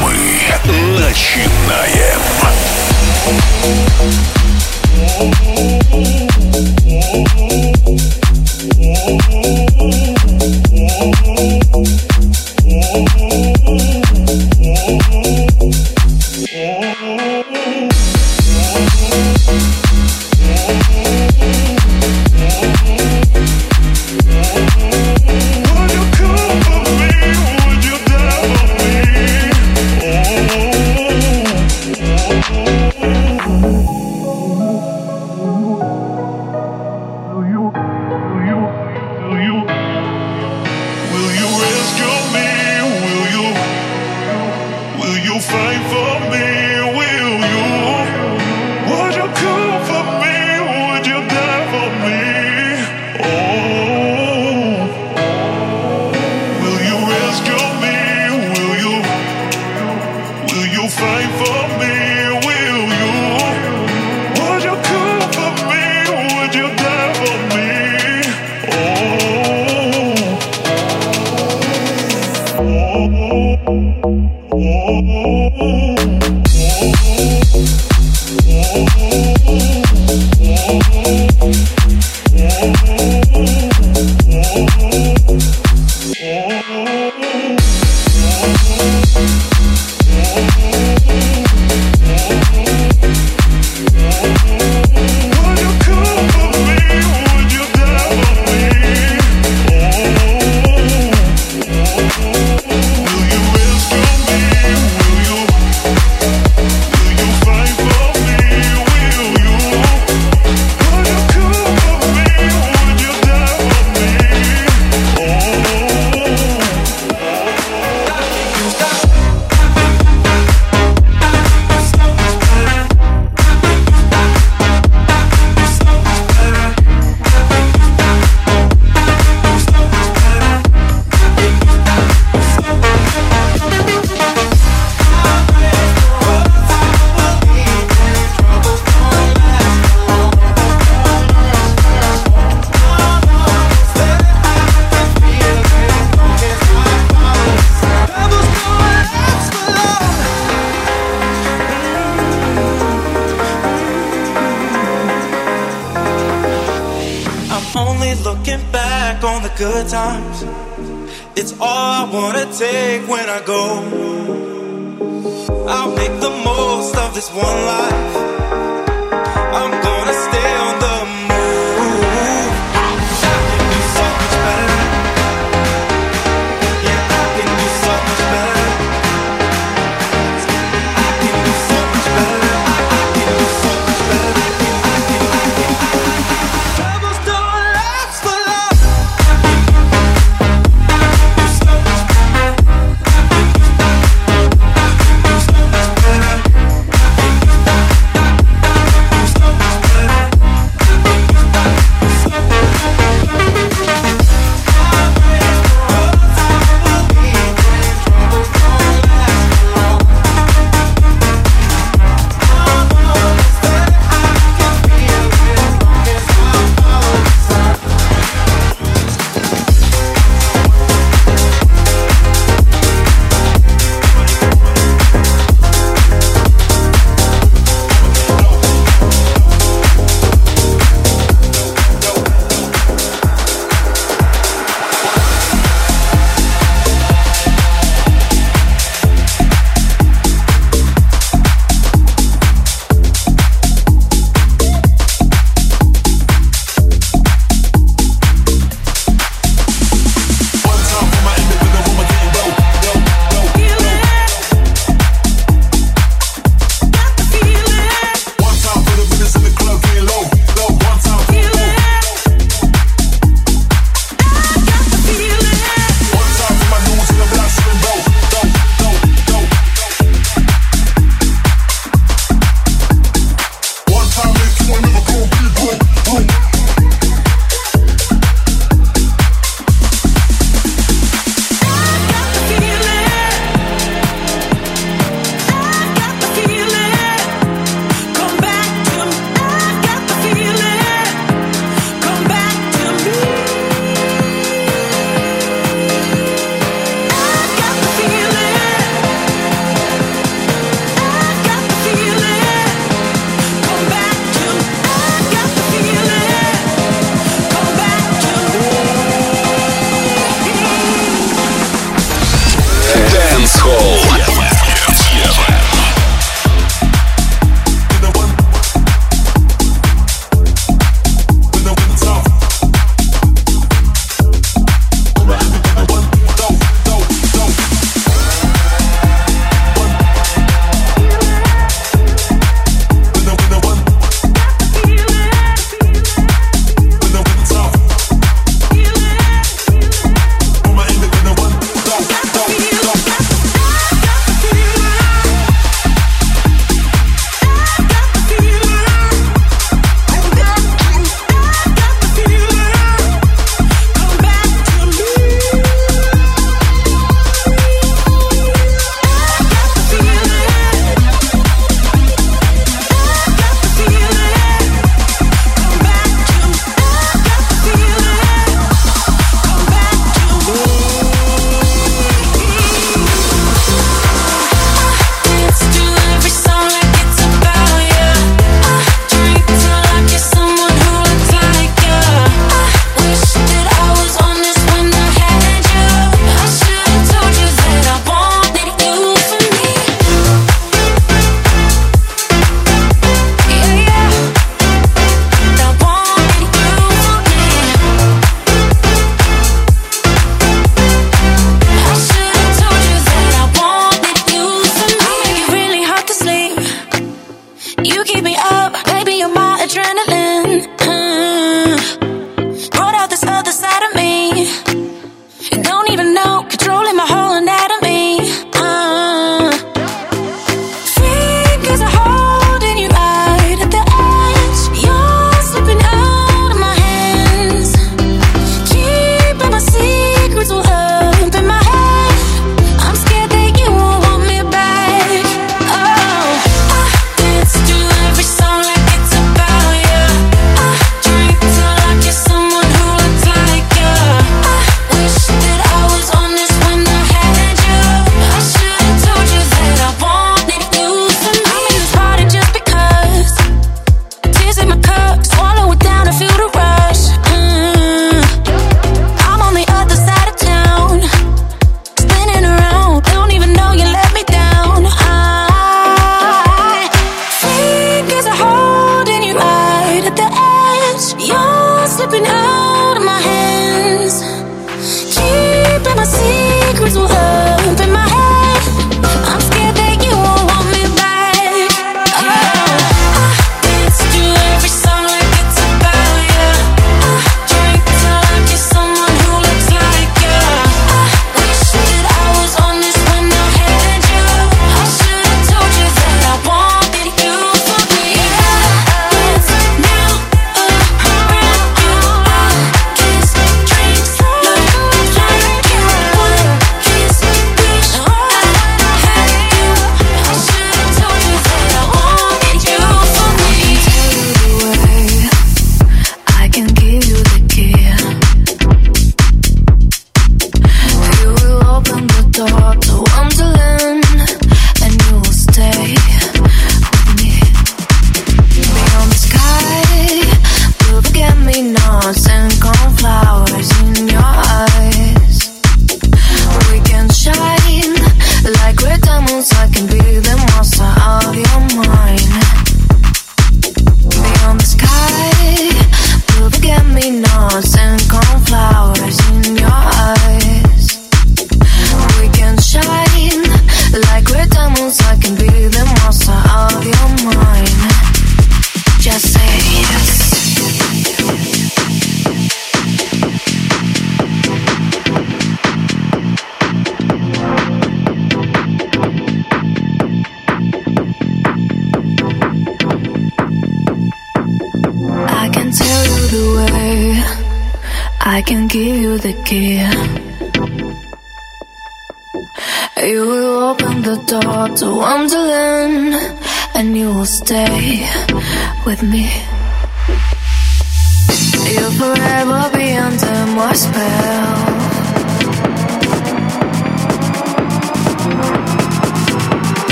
Мы начинаем.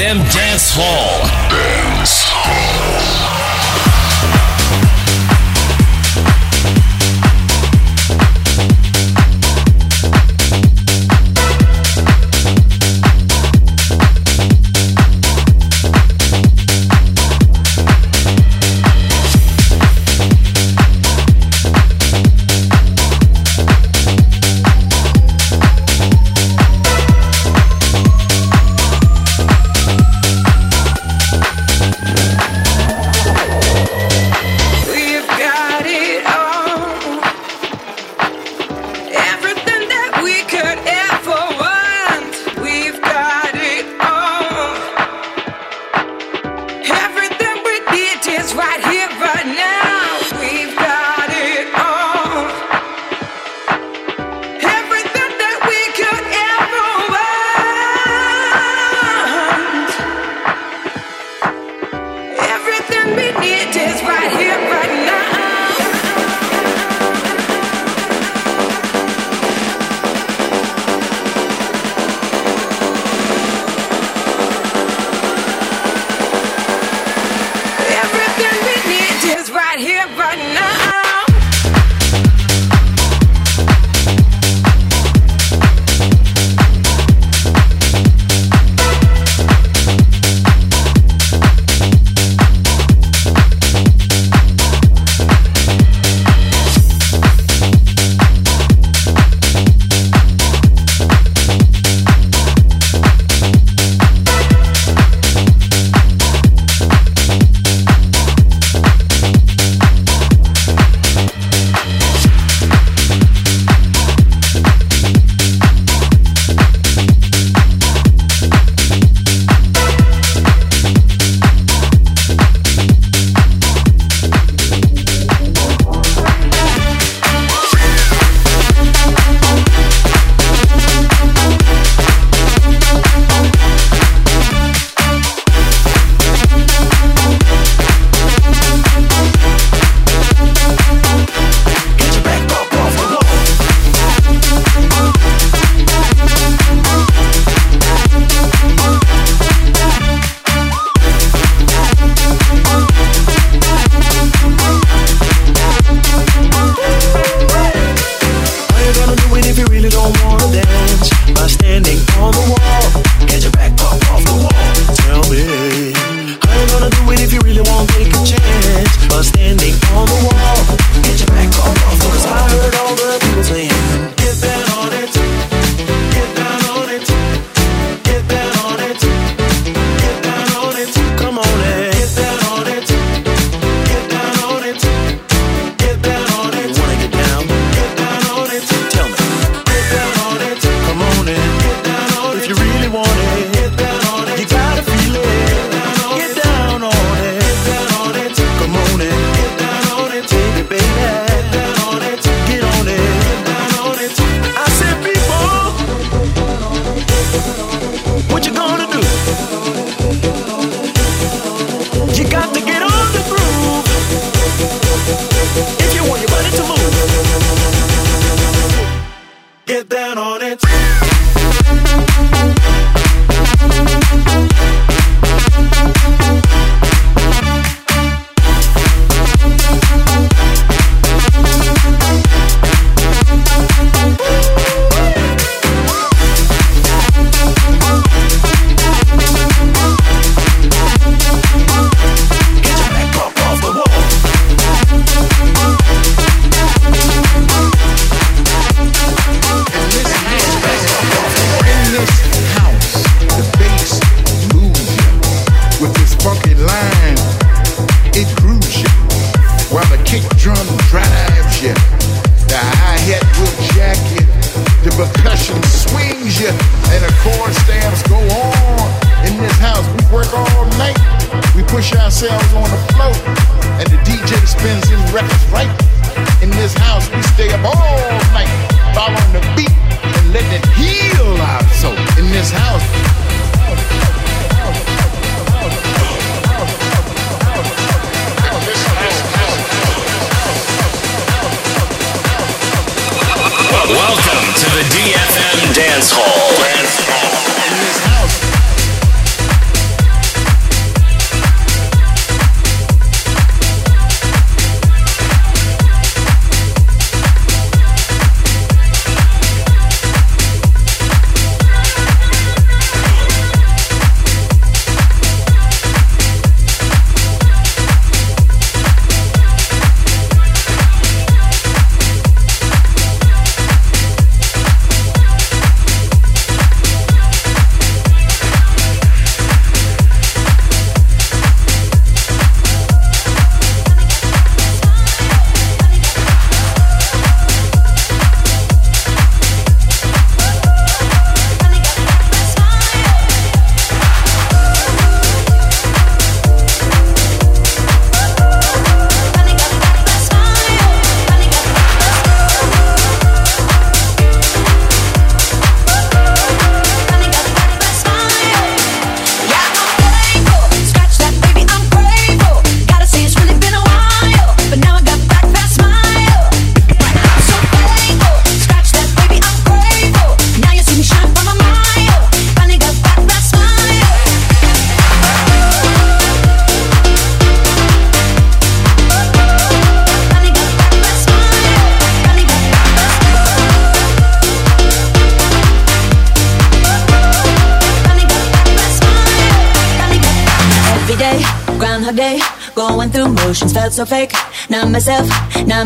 To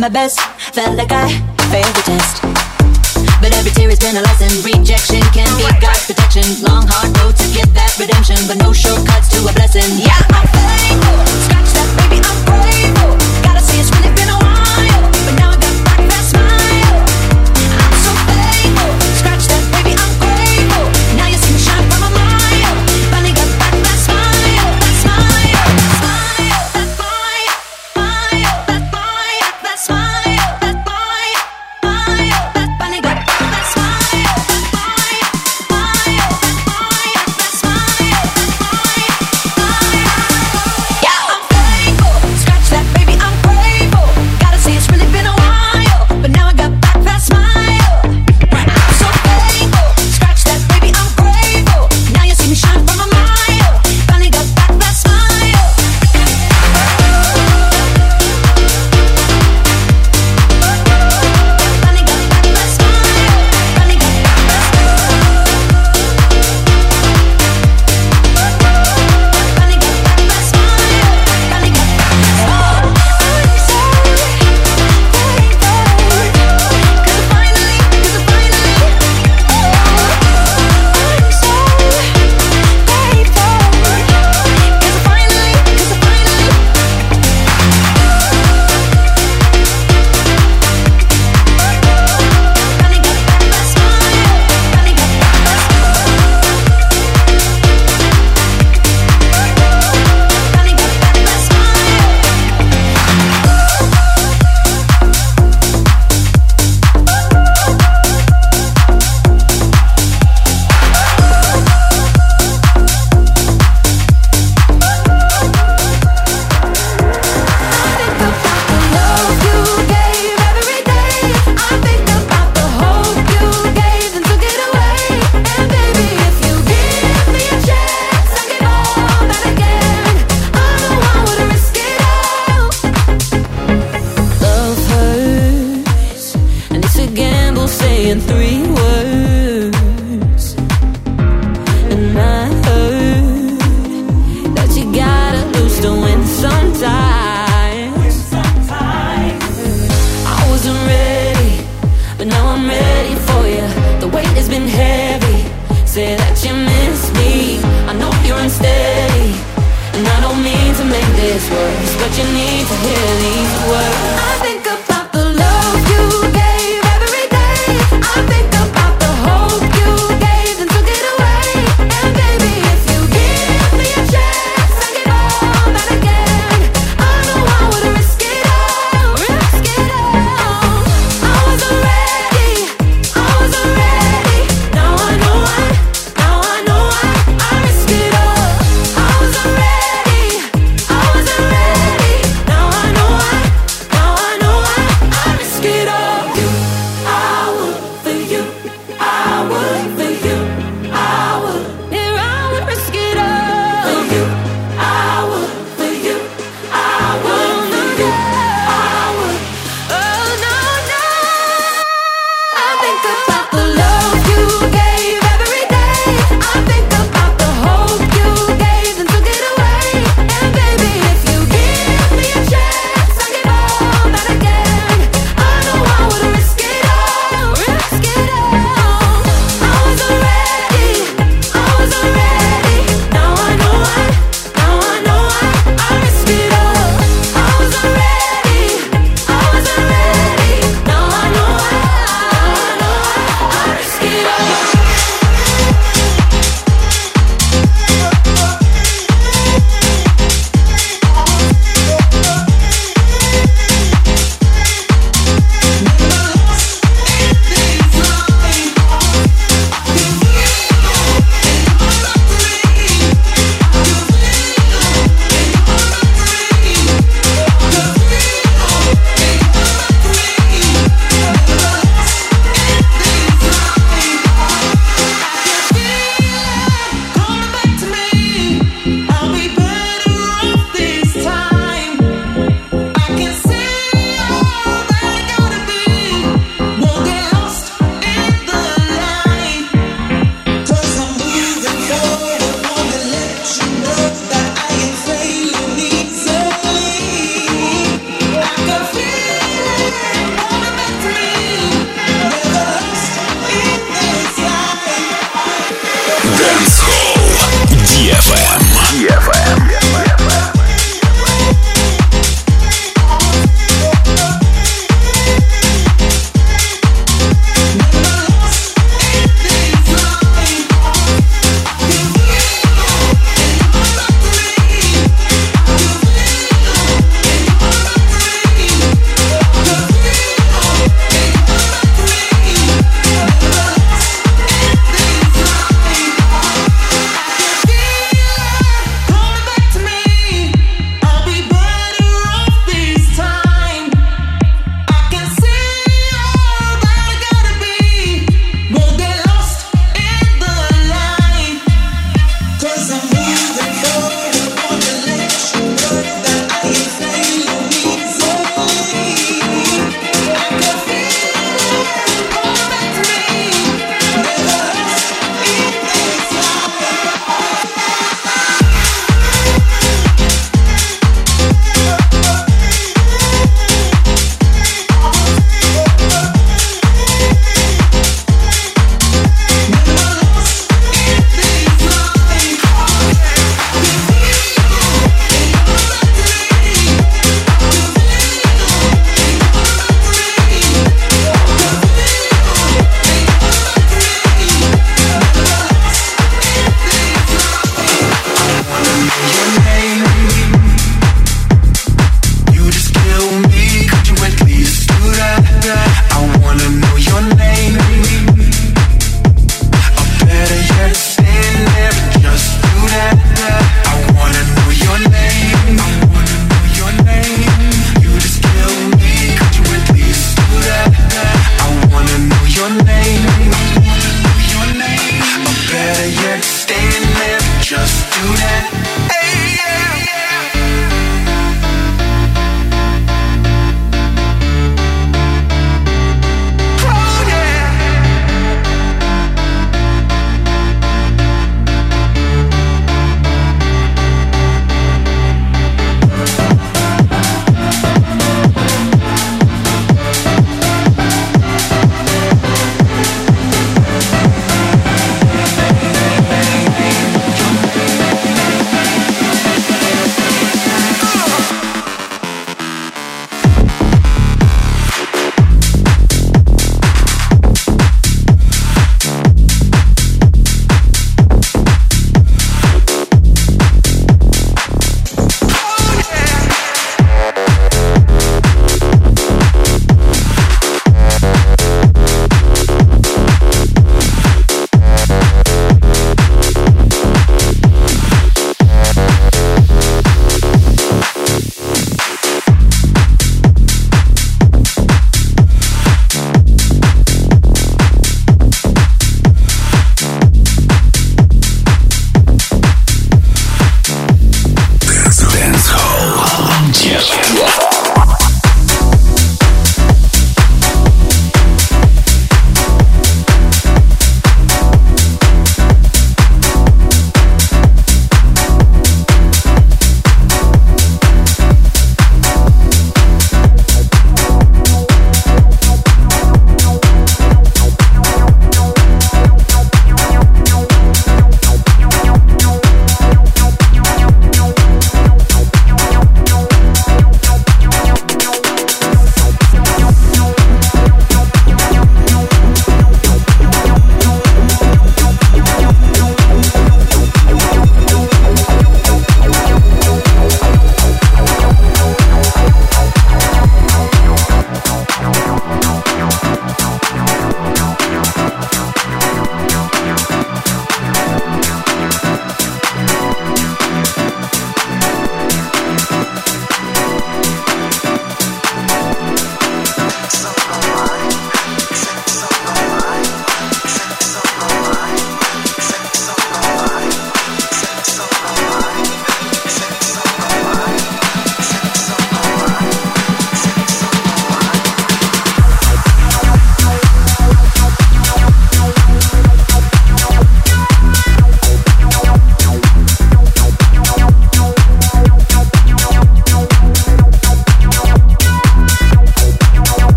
my best.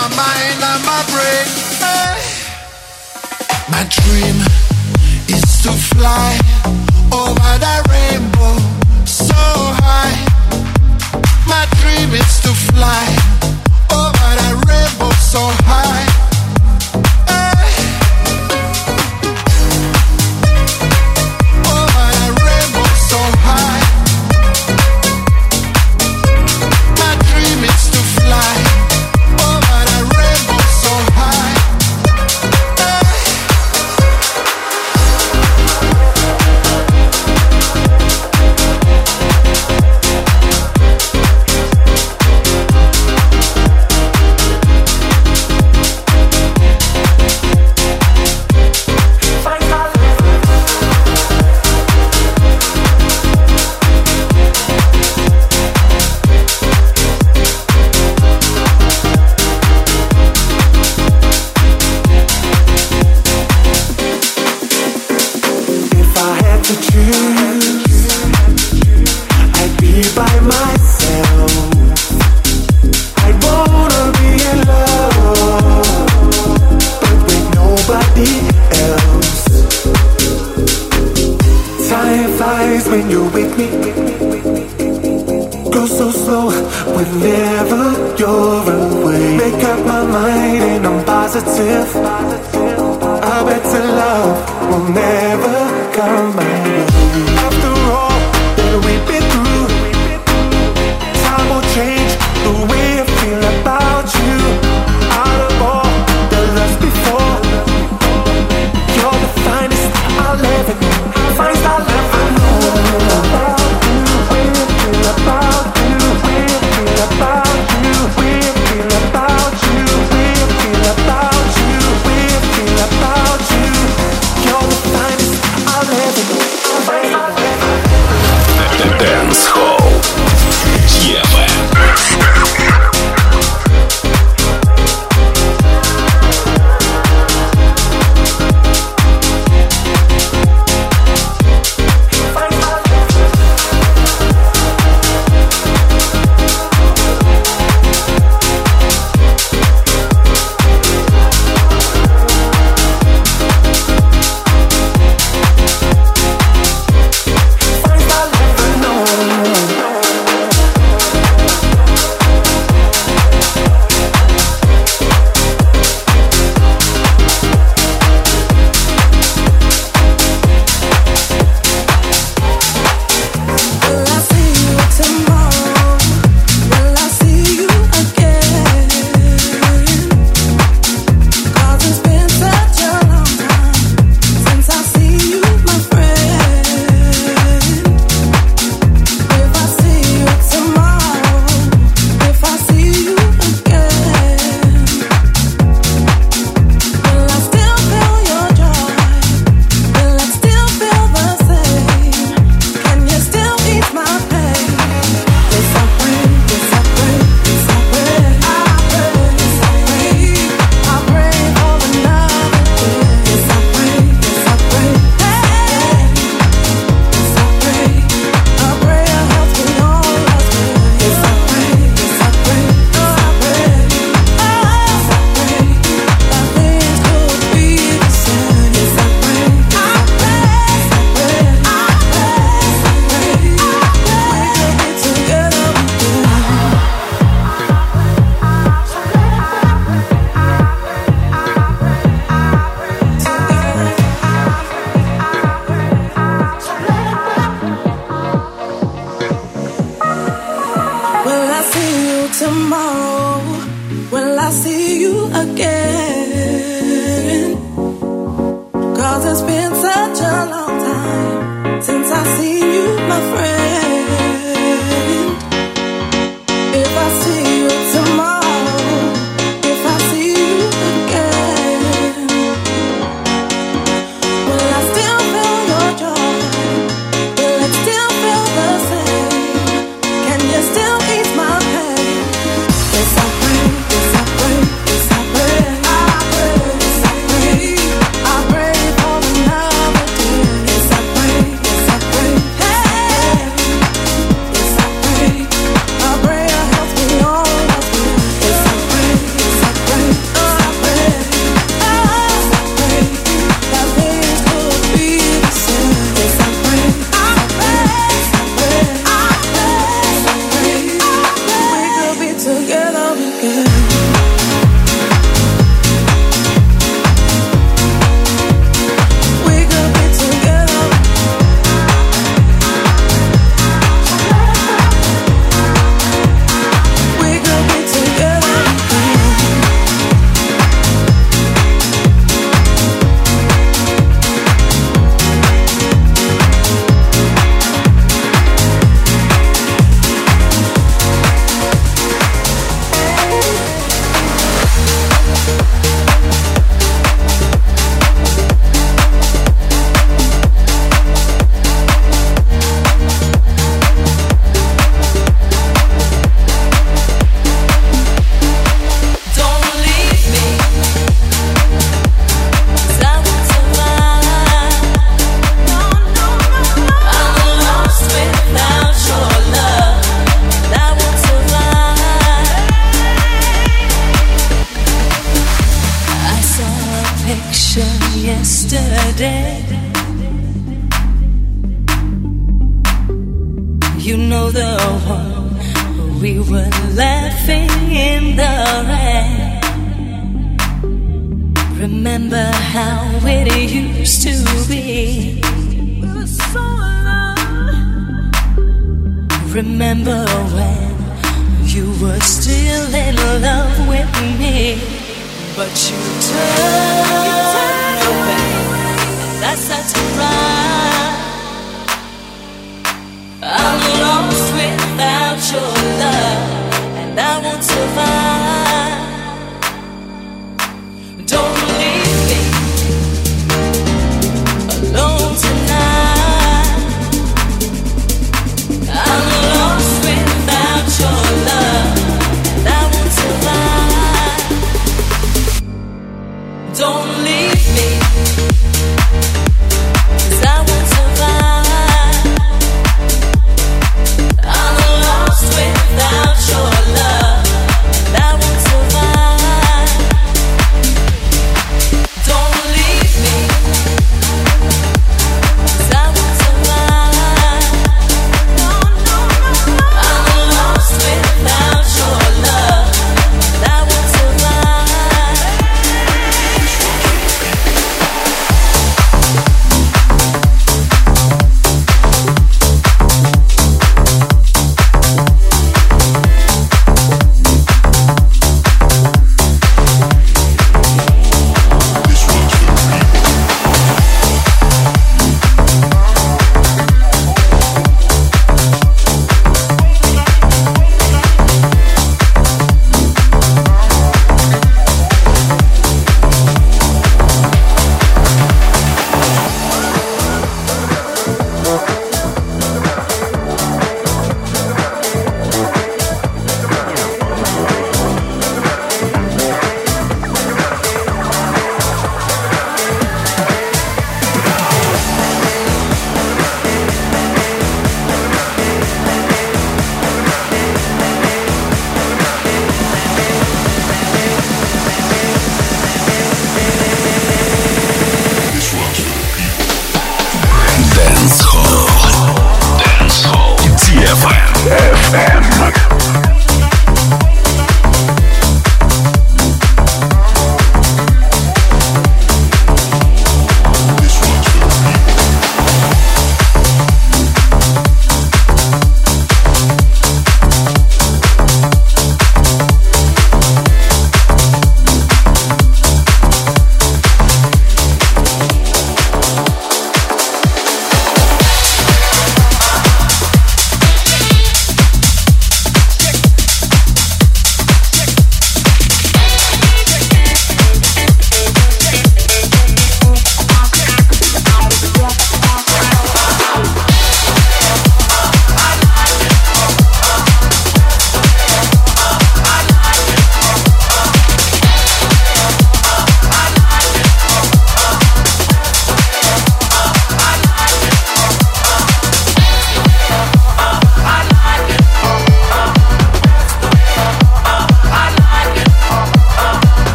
my mind and my brain. Eh. My dream is to fly over that rainbow so high. My dream is to fly over rainbow so high.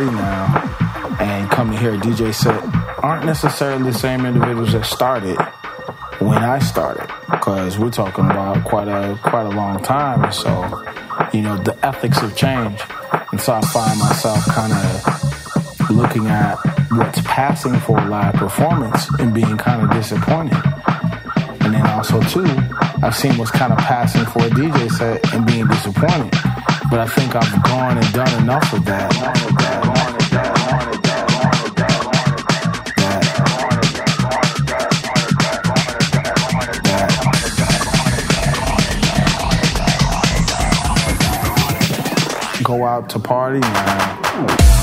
Party now and come to hear a DJ set aren't necessarily the same individuals that started when I started, because we're talking about quite a quite a long time. So, you know, the ethics have changed, and so I find myself kind of looking at what's passing for a live performance and being kind of disappointed. And then also too, I've seen what's kind of passing for a DJ set and being disappointed. But I think I've gone and done enough of that. Go out to party now.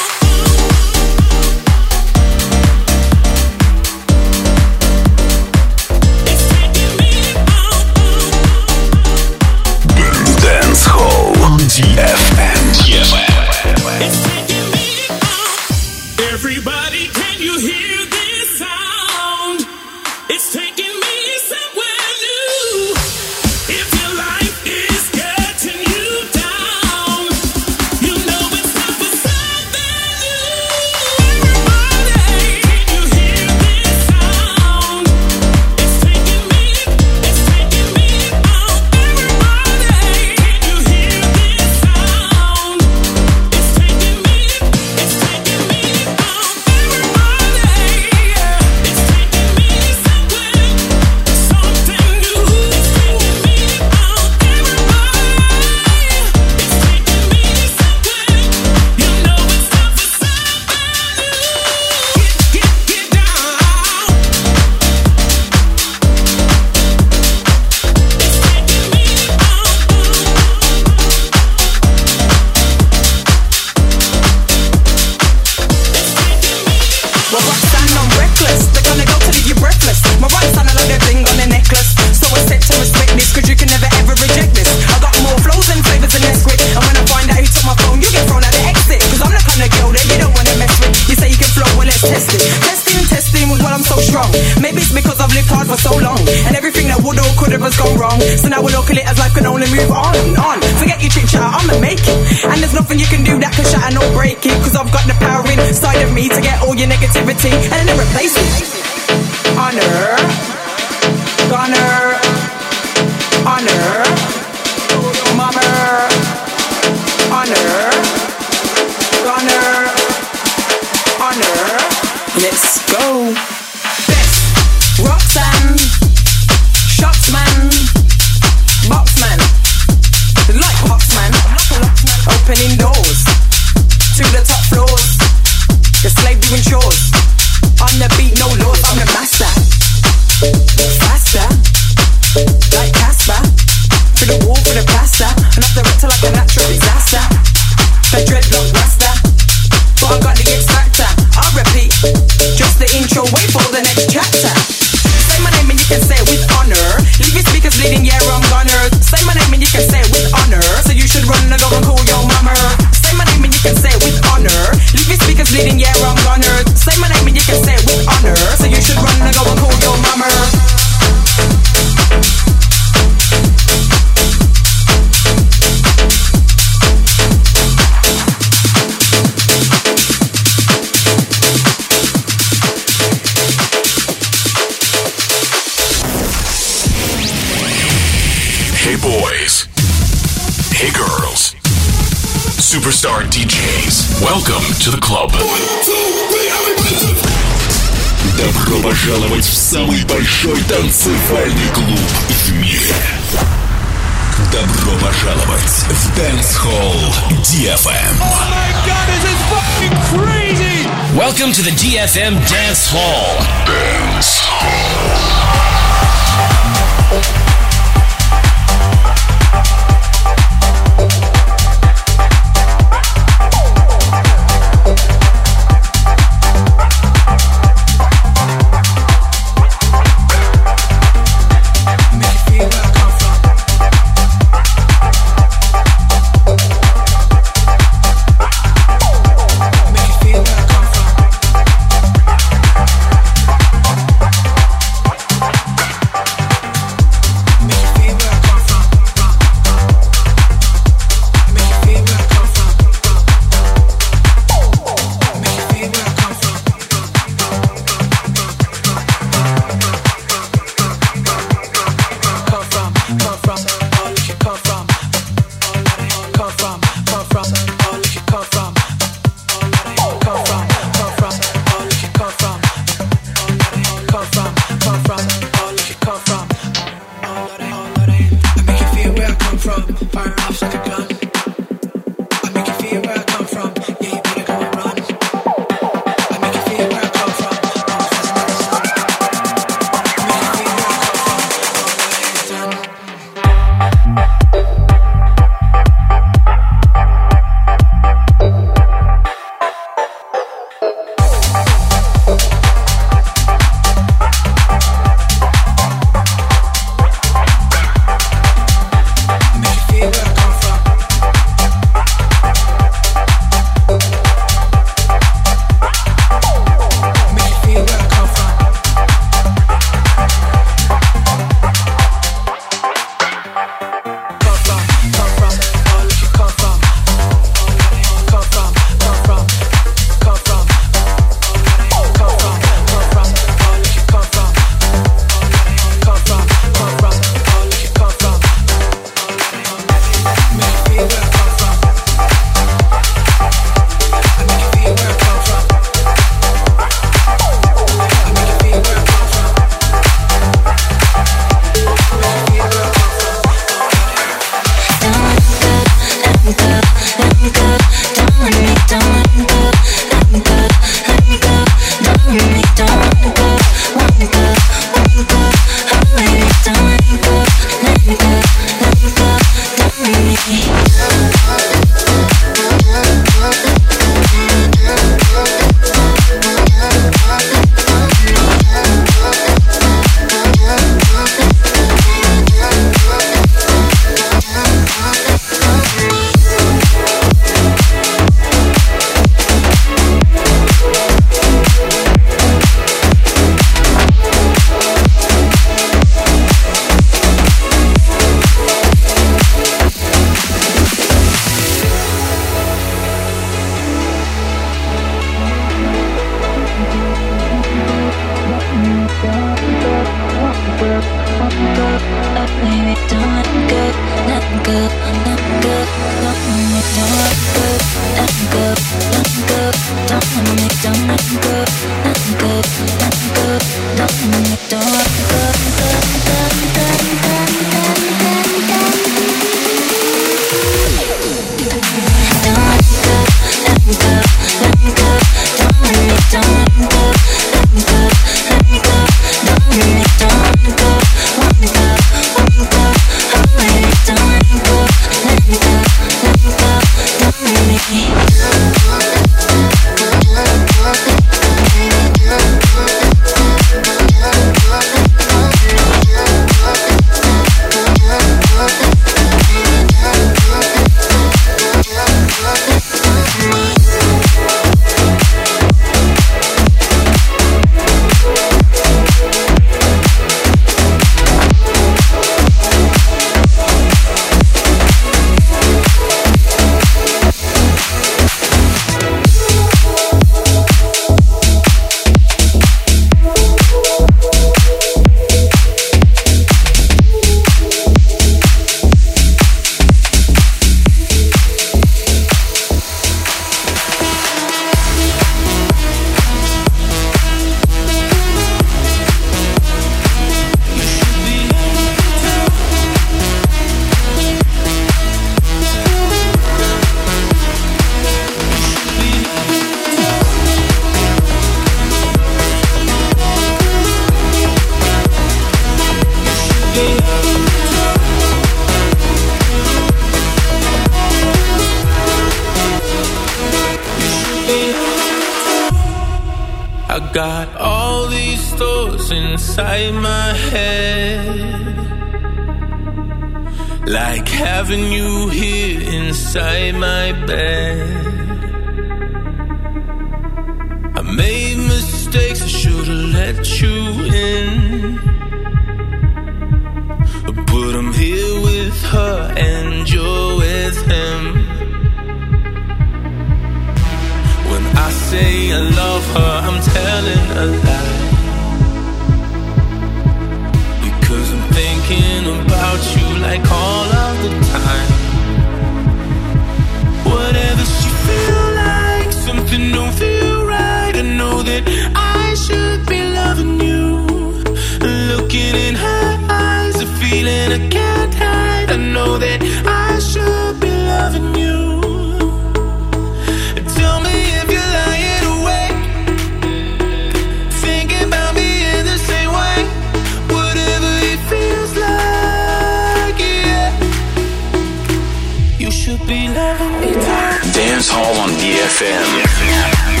Dance Hall on DFM.